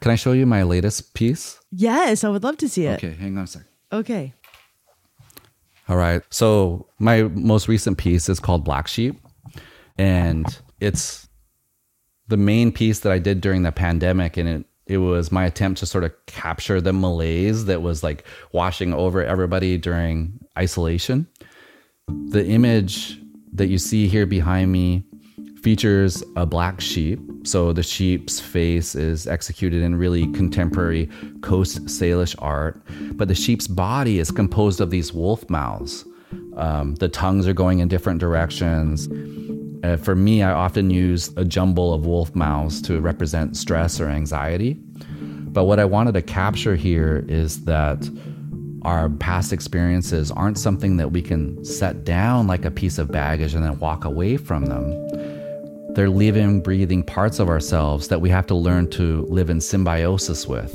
Can I show you my latest piece? Yes, I would love to see it. Okay, hang on a sec. Okay. All right. So my most recent piece is called Black Sheep, and it's the main piece that I did during the pandemic, and it it was my attempt to sort of capture the malaise that was like washing over everybody during isolation. The image that you see here behind me features a black sheep. So the sheep's face is executed in really contemporary Coast Salish art, but the sheep's body is composed of these wolf mouths. Um, the tongues are going in different directions. Uh, for me, I often use a jumble of wolf mouths to represent stress or anxiety. But what I wanted to capture here is that our past experiences aren't something that we can set down like a piece of baggage and then walk away from them. They're living, breathing parts of ourselves that we have to learn to live in symbiosis with.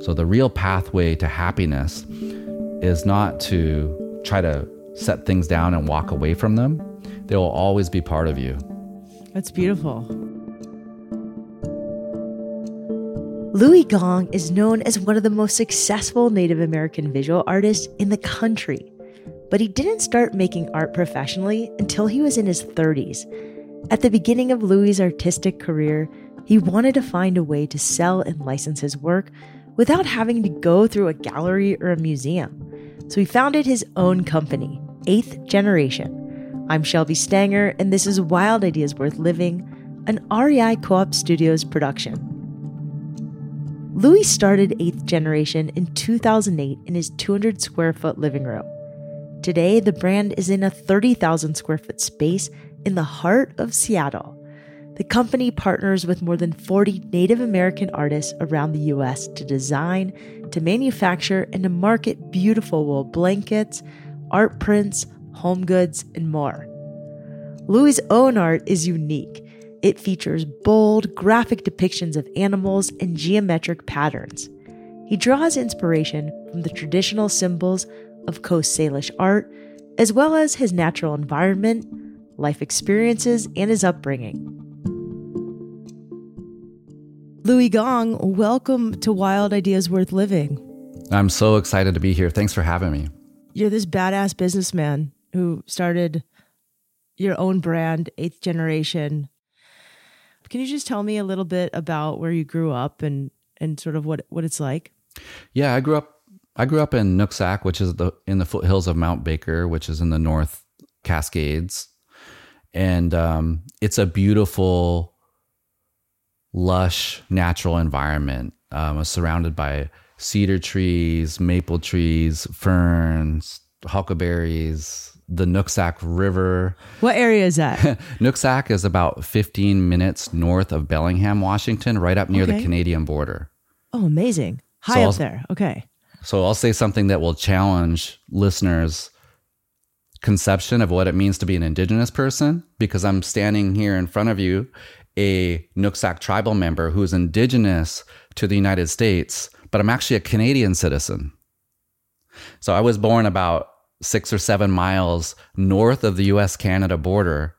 So, the real pathway to happiness is not to try to set things down and walk away from them they will always be part of you. That's beautiful. Louie Gong is known as one of the most successful Native American visual artists in the country. But he didn't start making art professionally until he was in his 30s. At the beginning of Louie' artistic career, he wanted to find a way to sell and license his work without having to go through a gallery or a museum. So he founded his own company, Eighth Generation I'm Shelby Stanger, and this is Wild Ideas Worth Living, an REI Co op Studios production. Louie started 8th Generation in 2008 in his 200 square foot living room. Today, the brand is in a 30,000 square foot space in the heart of Seattle. The company partners with more than 40 Native American artists around the US to design, to manufacture, and to market beautiful wool blankets, art prints, home goods, and more. Louie' own art is unique. It features bold, graphic depictions of animals and geometric patterns. He draws inspiration from the traditional symbols of Coast Salish art, as well as his natural environment, life experiences, and his upbringing. Louie Gong, welcome to Wild Ideas Worth Living. I'm so excited to be here. Thanks for having me. You're this badass businessman who started your own brand, Eighth Generation. Can you just tell me a little bit about where you grew up and and sort of what what it's like? Yeah, I grew up I grew up in Nooksack, which is the in the foothills of Mount Baker, which is in the North Cascades, and um, it's a beautiful, lush, natural environment. Um, surrounded by cedar trees, maple trees, ferns, huckleberries, the Nooksack River. What area is that? Nooksack is about 15 minutes north of Bellingham, Washington, right up near okay. the Canadian border. Oh, amazing. High so up I'll, there. Okay. So I'll say something that will challenge listeners' conception of what it means to be an indigenous person because I'm standing here in front of you, a Nooksack tribal member who's indigenous to the United States, but I'm actually a Canadian citizen. So I was born about six or seven miles north of the US Canada border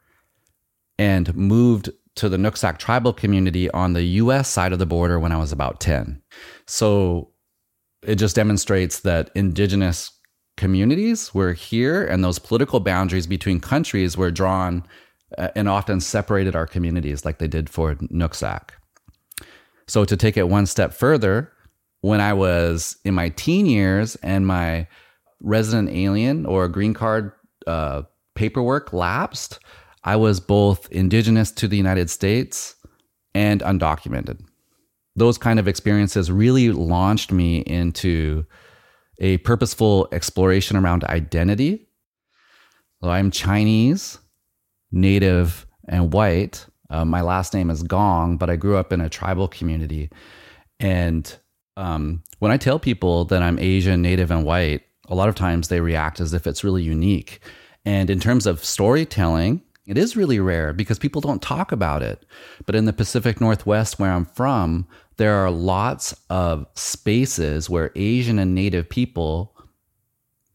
and moved to the Nooksack tribal community on the US side of the border when I was about 10. So it just demonstrates that indigenous communities were here and those political boundaries between countries were drawn uh, and often separated our communities like they did for Nooksack. So to take it one step further, when I was in my teen years and my resident alien or green card uh, paperwork lapsed, I was both indigenous to the United States and undocumented. Those kind of experiences really launched me into a purposeful exploration around identity. Well, I'm Chinese, native, and white. Uh, my last name is Gong, but I grew up in a tribal community. And um, when I tell people that I'm Asian, native, and white, a lot of times they react as if it's really unique. And in terms of storytelling, it is really rare because people don't talk about it. But in the Pacific Northwest, where I'm from, there are lots of spaces where Asian and Native people,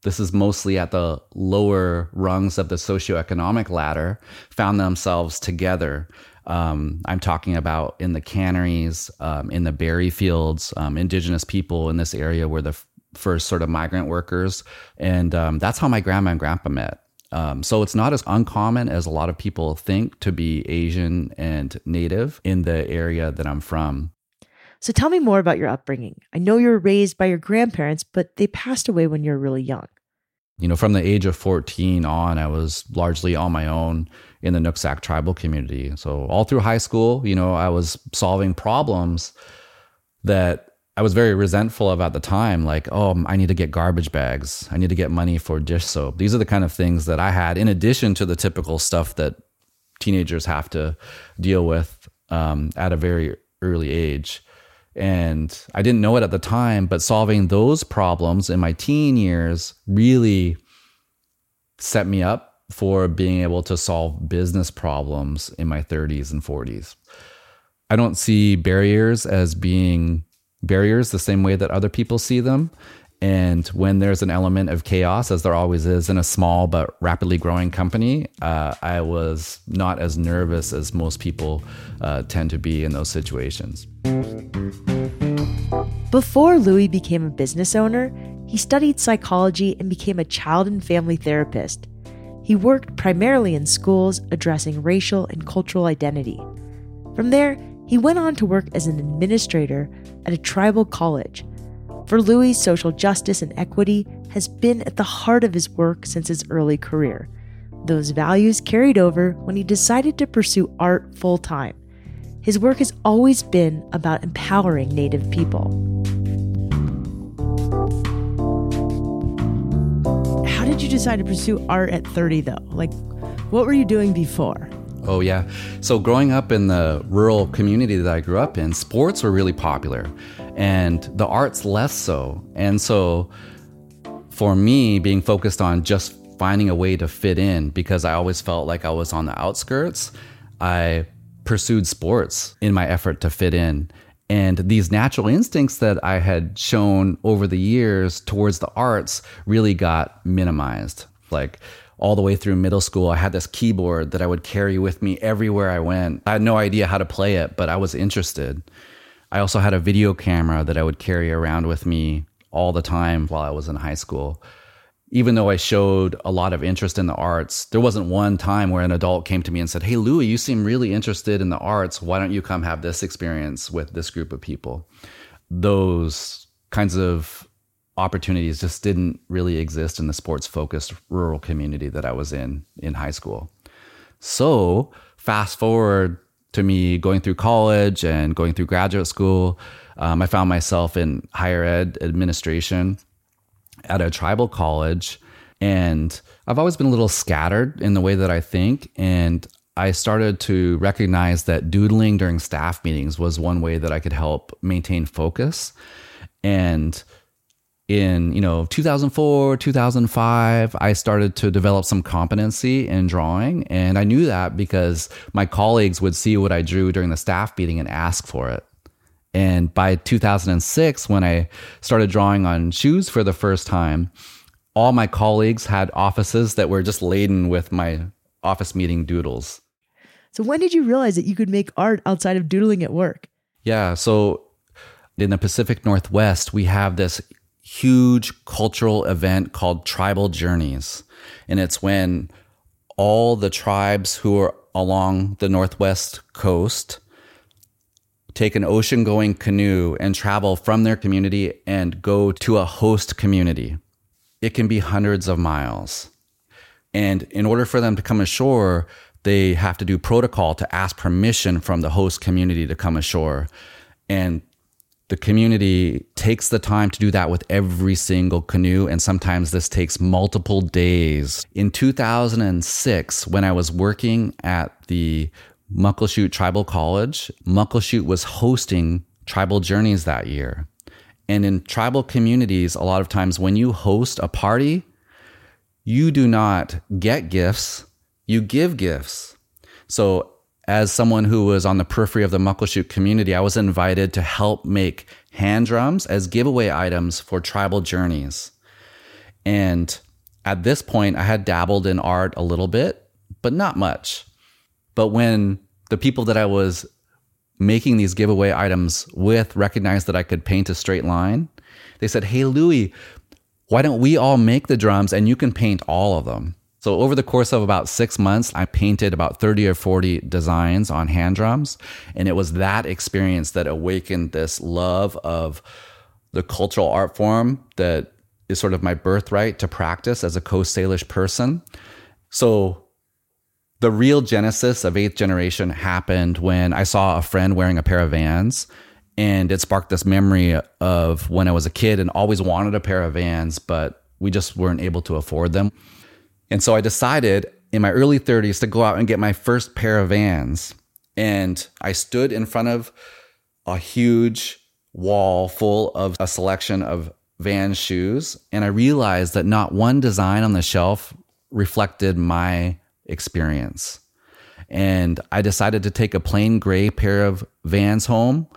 this is mostly at the lower rungs of the socioeconomic ladder, found themselves together. Um, I'm talking about in the canneries, um, in the berry fields, um, indigenous people in this area were the f- first sort of migrant workers. And um, that's how my grandma and grandpa met. Um, so it's not as uncommon as a lot of people think to be Asian and Native in the area that I'm from. So tell me more about your upbringing. I know you were raised by your grandparents, but they passed away when you were really young. You know, from the age of 14 on, I was largely on my own in the Nooksack tribal community. So all through high school, you know, I was solving problems that I was very resentful of at the time. Like, oh, I need to get garbage bags. I need to get money for dish soap. These are the kind of things that I had in addition to the typical stuff that teenagers have to deal with um, at a very early age. And I didn't know it at the time, but solving those problems in my teen years really set me up for being able to solve business problems in my 30s and 40s. I don't see barriers as being barriers the same way that other people see them. And when there's an element of chaos, as there always is in a small but rapidly growing company, uh, I was not as nervous as most people uh, tend to be in those situations. Before Louie became a business owner, he studied psychology and became a child and family therapist. He worked primarily in schools addressing racial and cultural identity. From there, he went on to work as an administrator at a tribal college. For Louie, social justice and equity has been at the heart of his work since his early career. Those values carried over when he decided to pursue art full time. His work has always been about empowering Native people. How did you decide to pursue art at 30, though? Like, what were you doing before? Oh, yeah. So, growing up in the rural community that I grew up in, sports were really popular and the arts less so. And so, for me, being focused on just finding a way to fit in because I always felt like I was on the outskirts, I pursued sports in my effort to fit in. And these natural instincts that I had shown over the years towards the arts really got minimized. Like all the way through middle school, I had this keyboard that I would carry with me everywhere I went. I had no idea how to play it, but I was interested. I also had a video camera that I would carry around with me all the time while I was in high school even though I showed a lot of interest in the arts, there wasn't one time where an adult came to me and said, Hey, Louie, you seem really interested in the arts. Why don't you come have this experience with this group of people? Those kinds of opportunities just didn't really exist in the sports focused rural community that I was in in high school. So, fast forward to me going through college and going through graduate school, um, I found myself in higher ed administration at a tribal college and I've always been a little scattered in the way that I think and I started to recognize that doodling during staff meetings was one way that I could help maintain focus. And in you know 2004 2005 i started to develop some competency in drawing and i knew that because my colleagues would see what i drew during the staff meeting and ask for it and by 2006, when I started drawing on shoes for the first time, all my colleagues had offices that were just laden with my office meeting doodles. So, when did you realize that you could make art outside of doodling at work? Yeah. So, in the Pacific Northwest, we have this huge cultural event called Tribal Journeys. And it's when all the tribes who are along the Northwest coast take an ocean going canoe and travel from their community and go to a host community. It can be hundreds of miles. And in order for them to come ashore, they have to do protocol to ask permission from the host community to come ashore. And the community takes the time to do that with every single canoe. And sometimes this takes multiple days. In 2006, when I was working at the Muckleshoot Tribal College, Muckleshoot was hosting tribal journeys that year. And in tribal communities, a lot of times when you host a party, you do not get gifts, you give gifts. So, as someone who was on the periphery of the Muckleshoot community, I was invited to help make hand drums as giveaway items for tribal journeys. And at this point, I had dabbled in art a little bit, but not much. But when the people that I was making these giveaway items with recognized that I could paint a straight line. They said, Hey, Louie, why don't we all make the drums and you can paint all of them? So, over the course of about six months, I painted about 30 or 40 designs on hand drums. And it was that experience that awakened this love of the cultural art form that is sort of my birthright to practice as a Coast Salish person. So, the real genesis of eighth generation happened when I saw a friend wearing a pair of vans and it sparked this memory of when I was a kid and always wanted a pair of vans, but we just weren't able to afford them. And so I decided in my early 30s to go out and get my first pair of vans. And I stood in front of a huge wall full of a selection of van shoes. And I realized that not one design on the shelf reflected my experience. And I decided to take a plain gray pair of vans home.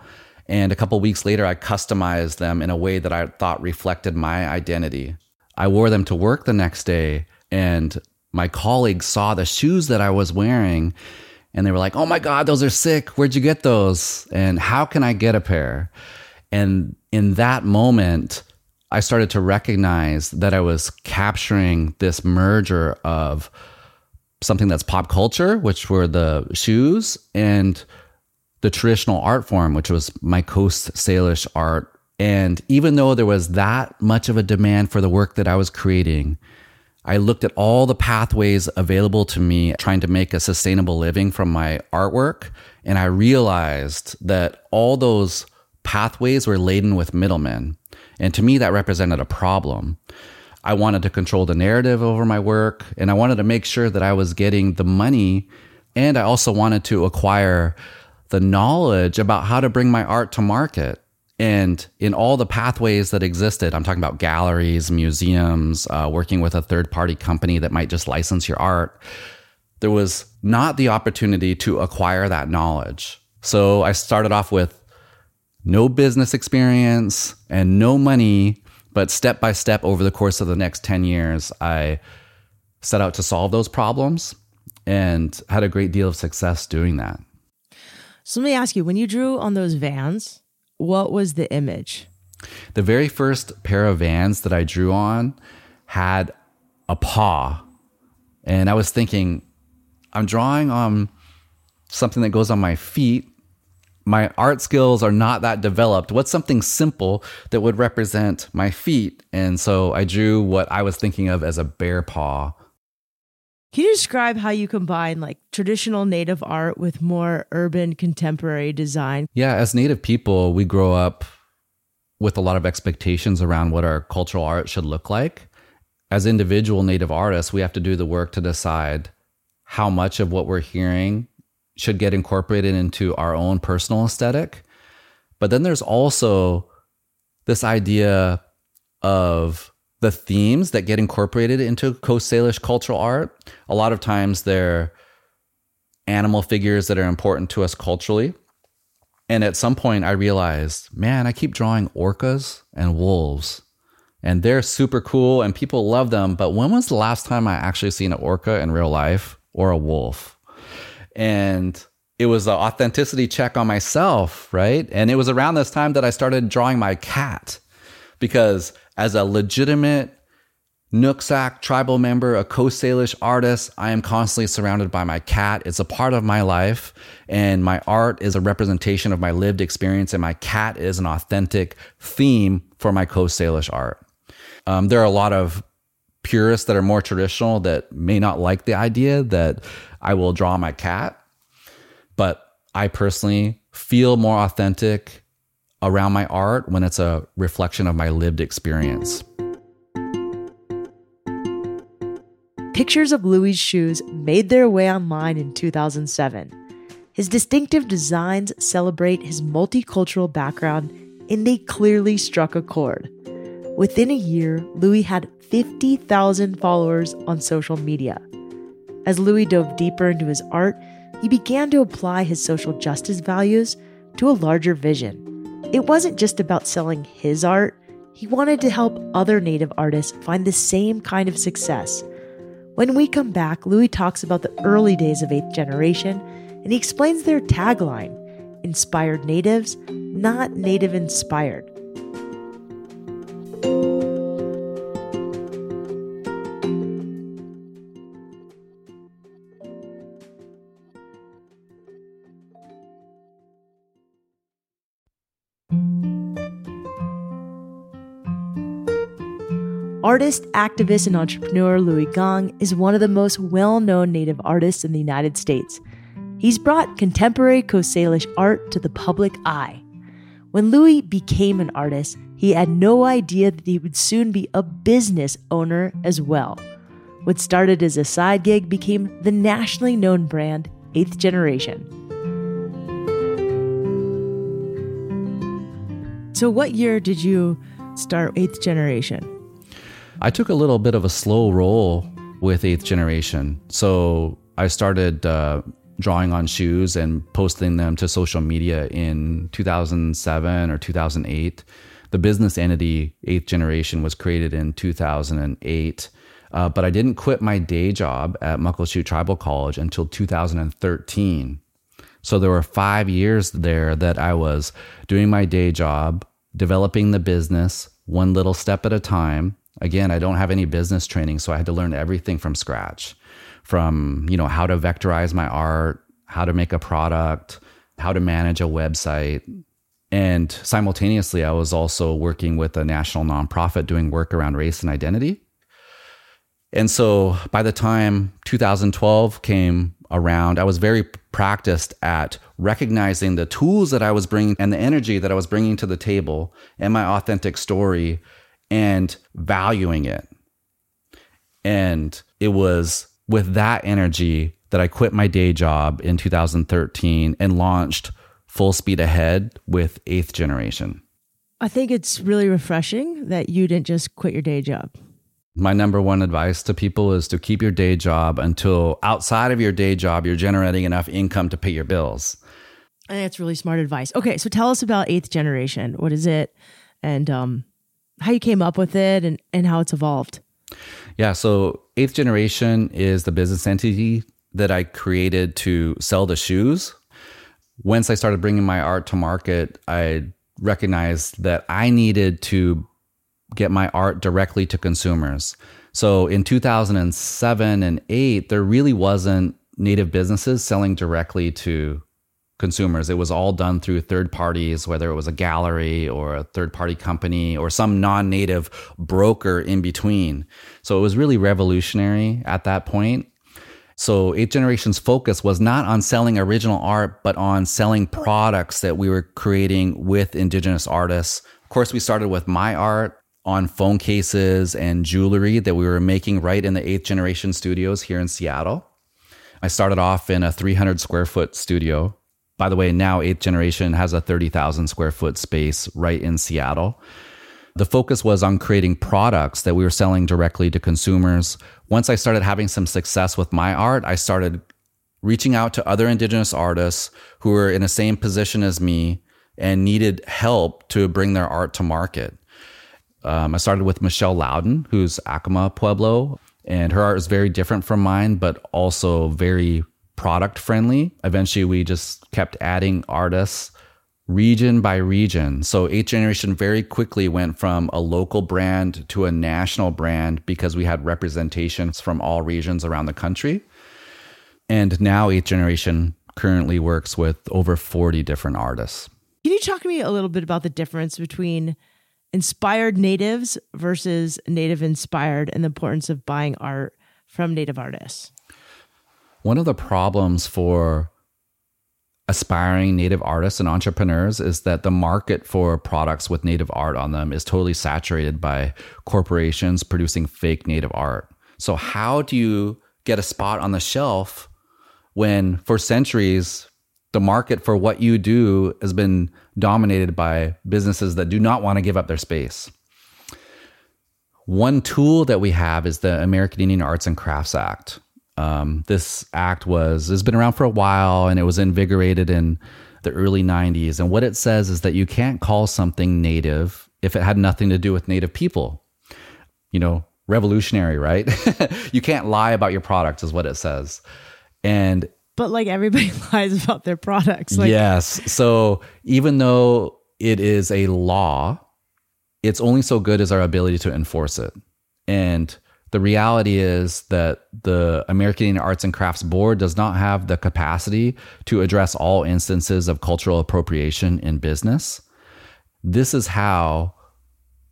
And a couple weeks later, I customized them in a way that I thought reflected my identity. I wore them to work the next day, and my colleagues saw the shoes that I was wearing and they were like, oh my God, those are sick. Where'd you get those? And how can I get a pair? And in that moment, I started to recognize that I was capturing this merger of something that's pop culture, which were the shoes, and the traditional art form, which was my Coast Salish art. And even though there was that much of a demand for the work that I was creating, I looked at all the pathways available to me trying to make a sustainable living from my artwork. And I realized that all those pathways were laden with middlemen. And to me, that represented a problem. I wanted to control the narrative over my work and I wanted to make sure that I was getting the money. And I also wanted to acquire the knowledge about how to bring my art to market. And in all the pathways that existed, I'm talking about galleries, museums, uh, working with a third party company that might just license your art. There was not the opportunity to acquire that knowledge. So I started off with no business experience and no money, but step by step over the course of the next 10 years, I set out to solve those problems and had a great deal of success doing that. So let me ask you when you drew on those vans, what was the image? The very first pair of vans that I drew on had a paw. And I was thinking, I'm drawing on something that goes on my feet. My art skills are not that developed. What's something simple that would represent my feet? And so I drew what I was thinking of as a bear paw. Can you describe how you combine like traditional native art with more urban contemporary design? Yeah, as native people, we grow up with a lot of expectations around what our cultural art should look like. As individual native artists, we have to do the work to decide how much of what we're hearing should get incorporated into our own personal aesthetic. But then there's also this idea of the themes that get incorporated into Coast Salish cultural art. A lot of times they're animal figures that are important to us culturally. And at some point, I realized, man, I keep drawing orcas and wolves, and they're super cool and people love them. But when was the last time I actually seen an orca in real life or a wolf? And it was an authenticity check on myself, right? And it was around this time that I started drawing my cat because as a legitimate Nooksack tribal member, a Coast Salish artist, I am constantly surrounded by my cat. It's a part of my life, and my art is a representation of my lived experience, and my cat is an authentic theme for my Coast Salish art. Um, there are a lot of purists that are more traditional that may not like the idea that I will draw my cat, but I personally feel more authentic around my art when it's a reflection of my lived experience. Pictures of Louie's shoes made their way online in 2007. His distinctive designs celebrate his multicultural background and they clearly struck a chord. Within a year, Louie had 50,000 followers on social media. As Louie dove deeper into his art, he began to apply his social justice values to a larger vision. It wasn't just about selling his art, he wanted to help other Native artists find the same kind of success. When we come back, Louie talks about the early days of 8th generation and he explains their tagline Inspired Natives, not Native Inspired. Artist, activist, and entrepreneur Louie Gong is one of the most well known Native artists in the United States. He's brought contemporary Coast Salish art to the public eye. When Louie became an artist, he had no idea that he would soon be a business owner as well. What started as a side gig became the nationally known brand Eighth Generation. So, what year did you start Eighth Generation? I took a little bit of a slow roll with eighth generation. So I started uh, drawing on shoes and posting them to social media in 2007 or 2008. The business entity, eighth generation, was created in 2008. Uh, but I didn't quit my day job at Muckleshoot Tribal College until 2013. So there were five years there that I was doing my day job, developing the business one little step at a time, Again, I don't have any business training, so I had to learn everything from scratch. From, you know, how to vectorize my art, how to make a product, how to manage a website. And simultaneously, I was also working with a national nonprofit doing work around race and identity. And so by the time 2012 came around, I was very practiced at recognizing the tools that I was bringing and the energy that I was bringing to the table and my authentic story and valuing it. And it was with that energy that I quit my day job in 2013 and launched full speed ahead with eighth generation. I think it's really refreshing that you didn't just quit your day job. My number one advice to people is to keep your day job until outside of your day job, you're generating enough income to pay your bills. Think that's really smart advice. Okay, so tell us about eighth generation. What is it? And um, how you came up with it and, and how it's evolved. Yeah, so Eighth Generation is the business entity that I created to sell the shoes. Once I started bringing my art to market, I recognized that I needed to get my art directly to consumers. So in 2007 and 8, there really wasn't native businesses selling directly to consumers. It was all done through third parties, whether it was a gallery or a third party company or some non native broker in between. So it was really revolutionary at that point. So Eighth Generation's focus was not on selling original art, but on selling products that we were creating with Indigenous artists. Of course, we started with my art on phone cases and jewelry that we were making right in the Eighth Generation studios here in Seattle. I started off in a 300 square foot studio by the way, now eighth generation has a 30,000 square foot space right in Seattle. The focus was on creating products that we were selling directly to consumers. Once I started having some success with my art, I started reaching out to other Indigenous artists who were in the same position as me and needed help to bring their art to market. Um, I started with Michelle Lowden, who's Acoma Pueblo, and her art is very different from mine, but also very product friendly. Eventually, we just kept adding artists region by region. So, Eighth Generation very quickly went from a local brand to a national brand because we had representations from all regions around the country. And now, Eighth Generation currently works with over 40 different artists. Can you talk to me a little bit about the difference between inspired natives versus native inspired and the importance of buying art from native artists? One of the problems for aspiring native artists and entrepreneurs is that the market for products with native art on them is totally saturated by corporations producing fake native art. So, how do you get a spot on the shelf when for centuries the market for what you do has been dominated by businesses that do not want to give up their space? One tool that we have is the American Indian Arts and Crafts Act. Um, this act was has been around for a while, and it was invigorated in the early 90s. And what it says is that you can't call something native if it had nothing to do with native people. You know, revolutionary, right? you can't lie about your product, is what it says. And But like everybody lies about their products. Like, yes. So even though it is a law, it's only so good as our ability to enforce it. And the reality is that the American Indian Arts and Crafts Board does not have the capacity to address all instances of cultural appropriation in business. This is how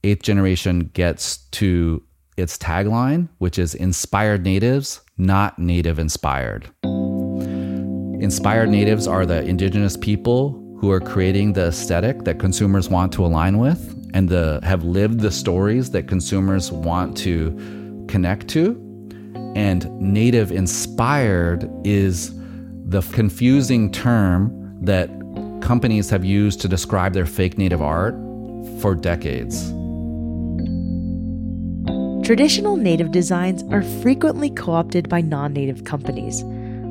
eighth generation gets to its tagline, which is inspired natives, not native inspired. Inspired natives are the indigenous people who are creating the aesthetic that consumers want to align with and the, have lived the stories that consumers want to connect to. And native inspired is the confusing term that companies have used to describe their fake native art for decades. Traditional native designs are frequently co opted by non native companies.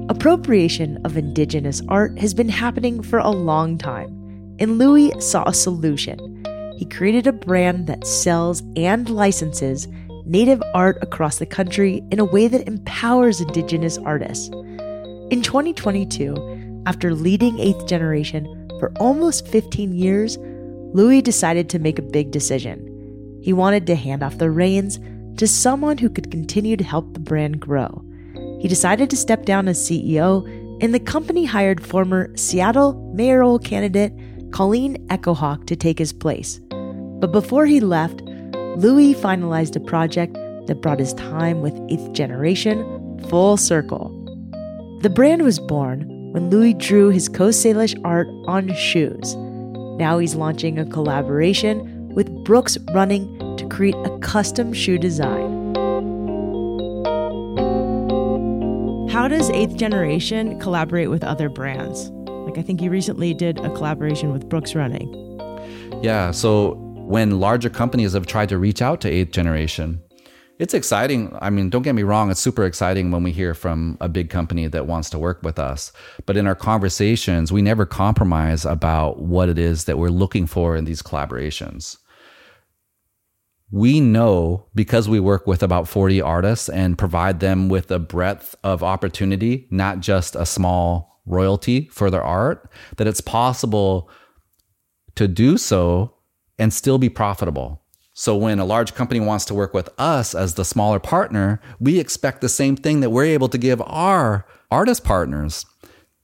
Appropriation of indigenous art has been happening for a long time, and Louie saw a solution. He created a brand that sells and licenses native art across the country in a way that empowers indigenous artists. In 2022, after leading 8th Generation for almost 15 years, Louie decided to make a big decision. He wanted to hand off the reins to someone who could continue to help the brand grow. He decided to step down as CEO, and the company hired former Seattle mayoral candidate Colleen Echohawk to take his place. But before he left, Louie finalized a project that brought his time with 8th Generation full circle. The brand was born when Louie drew his Coast Salish art on shoes. Now he's launching a collaboration with Brooks Running to create a custom shoe design. How does 8th Generation collaborate with other brands? Like, I think you recently did a collaboration with Brooks Running. Yeah. So, when larger companies have tried to reach out to 8th Generation, it's exciting. I mean, don't get me wrong, it's super exciting when we hear from a big company that wants to work with us. But in our conversations, we never compromise about what it is that we're looking for in these collaborations we know because we work with about 40 artists and provide them with a breadth of opportunity, not just a small royalty for their art, that it's possible to do so and still be profitable. So when a large company wants to work with us as the smaller partner, we expect the same thing that we're able to give our artist partners.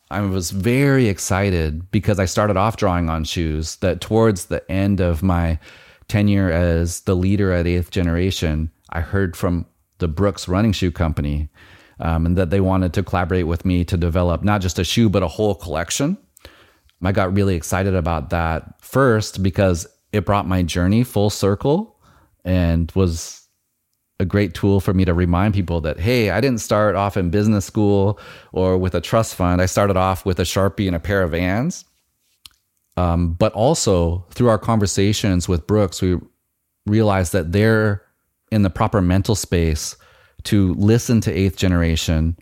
I was very excited because I started off drawing on shoes that towards the end of my tenure as the leader at Eighth Generation, I heard from the Brooks Running Shoe Company um, and that they wanted to collaborate with me to develop not just a shoe, but a whole collection. I got really excited about that first because it brought my journey full circle and was a great tool for me to remind people that, hey, I didn't start off in business school or with a trust fund. I started off with a Sharpie and a pair of vans. Um, but also through our conversations with Brooks, we realized that they're in the proper mental space to listen to eighth generation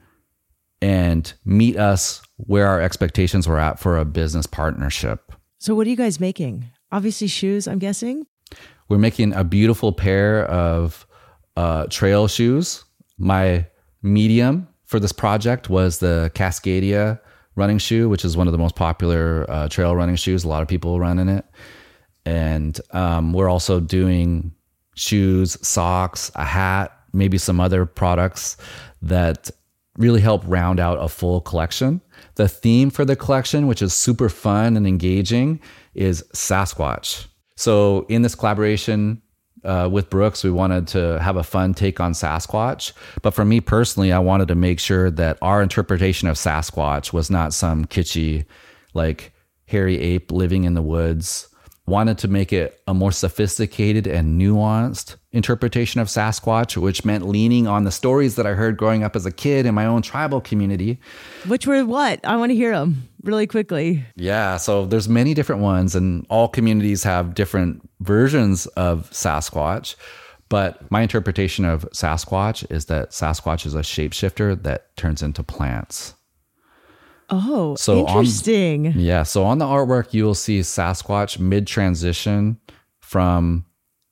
and meet us where our expectations were at for a business partnership. So, what are you guys making? Obviously, shoes, I'm guessing. We're making a beautiful pair of uh, trail shoes. My medium for this project was the Cascadia running shoe, which is one of the most popular uh, trail running shoes. A lot of people run in it. And um, we're also doing shoes, socks, a hat, maybe some other products that really help round out a full collection. The theme for the collection, which is super fun and engaging, is Sasquatch. So, in this collaboration, uh, with Brooks, we wanted to have a fun take on Sasquatch. But for me personally, I wanted to make sure that our interpretation of Sasquatch was not some kitschy, like hairy ape living in the woods. Wanted to make it a more sophisticated and nuanced interpretation of Sasquatch, which meant leaning on the stories that I heard growing up as a kid in my own tribal community. Which were what? I want to hear them really quickly. Yeah, so there's many different ones, and all communities have different versions of Sasquatch. But my interpretation of Sasquatch is that Sasquatch is a shapeshifter that turns into plants. Oh, so interesting. On, yeah. So on the artwork, you will see Sasquatch mid transition from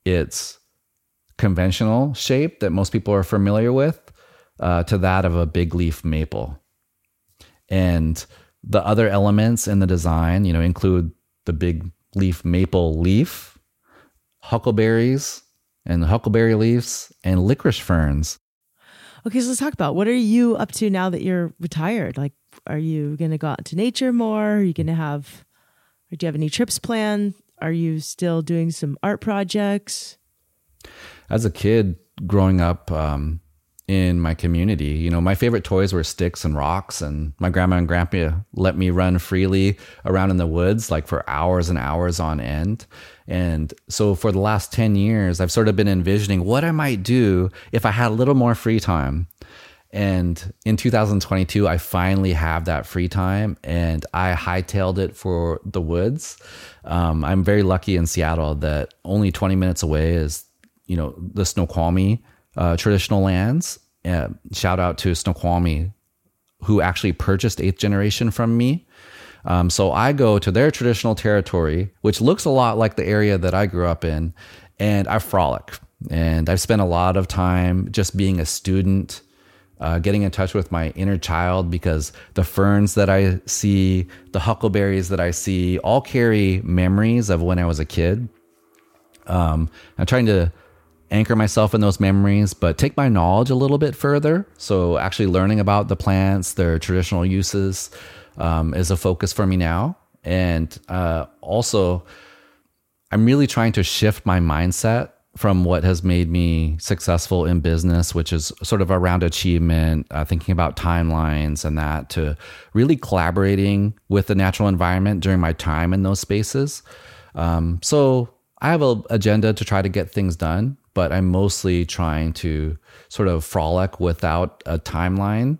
its conventional shape that most people are familiar with uh, to that of a big leaf maple. And the other elements in the design, you know, include the big leaf maple leaf, huckleberries and huckleberry leaves, and licorice ferns. Okay, so let's talk about what are you up to now that you're retired? Like, are you going to go out into nature more? Are you going to have, or do you have any trips planned? Are you still doing some art projects? As a kid growing up, um, in my community. You know, my favorite toys were sticks and rocks, and my grandma and grandpa let me run freely around in the woods, like for hours and hours on end. And so for the last 10 years, I've sort of been envisioning what I might do if I had a little more free time. And in 2022, I finally have that free time and I hightailed it for the woods. Um, I'm very lucky in Seattle that only 20 minutes away is, you know, the Snoqualmie uh, traditional lands. Uh, shout out to Snoqualmie, who actually purchased Eighth Generation from me. Um, so I go to their traditional territory, which looks a lot like the area that I grew up in, and I frolic. And I've spent a lot of time just being a student, uh, getting in touch with my inner child because the ferns that I see, the huckleberries that I see, all carry memories of when I was a kid. Um, I'm trying to anchor myself in those memories, but take my knowledge a little bit further. So, actually, learning about the plants, their traditional uses, um, is a focus for me now. And uh, also, I'm really trying to shift my mindset from what has made me successful in business, which is sort of around achievement, uh, thinking about timelines and that, to really collaborating with the natural environment during my time in those spaces. Um, so, I have an agenda to try to get things done, but I'm mostly trying to sort of frolic without a timeline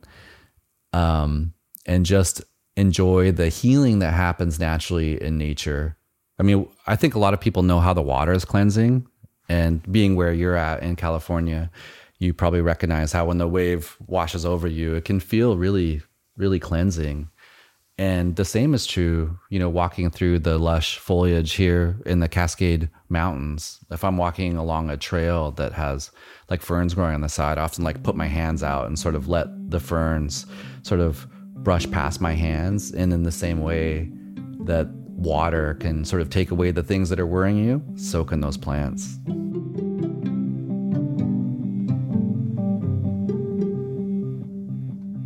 um, and just enjoy the healing that happens naturally in nature. I mean, I think a lot of people know how the water is cleansing, and being where you're at in California, you probably recognize how when the wave washes over you, it can feel really, really cleansing. And the same is true, you know, walking through the lush foliage here in the Cascade Mountains. If I'm walking along a trail that has like ferns growing on the side, I often like put my hands out and sort of let the ferns sort of brush past my hands. And in the same way that water can sort of take away the things that are worrying you, so can those plants.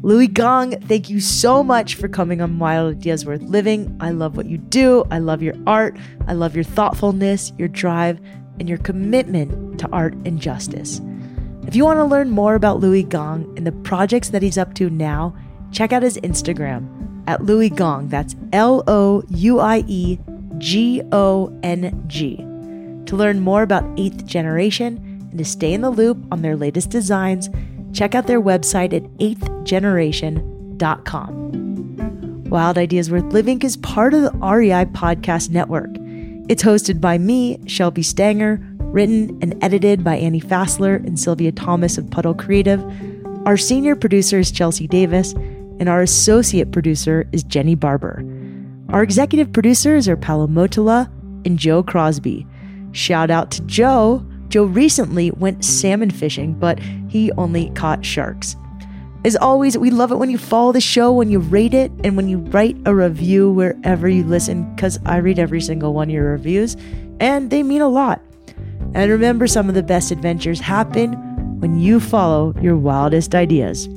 Louie Gong, thank you so much for coming on Wild Ideas Worth Living. I love what you do. I love your art. I love your thoughtfulness, your drive, and your commitment to art and justice. If you want to learn more about Louie Gong and the projects that he's up to now, check out his Instagram at Louie Gong. That's L O U I E G O N G. To learn more about Eighth Generation and to stay in the loop on their latest designs, check out their website at eighthgeneration.com. Wild Ideas Worth Living is part of the REI Podcast Network. It's hosted by me, Shelby Stanger, written and edited by Annie Fassler and Sylvia Thomas of Puddle Creative. Our senior producer is Chelsea Davis, and our associate producer is Jenny Barber. Our executive producers are Paolo Motola and Joe Crosby. Shout out to Joe Joe recently went salmon fishing, but he only caught sharks. As always, we love it when you follow the show, when you rate it, and when you write a review wherever you listen, because I read every single one of your reviews, and they mean a lot. And remember, some of the best adventures happen when you follow your wildest ideas.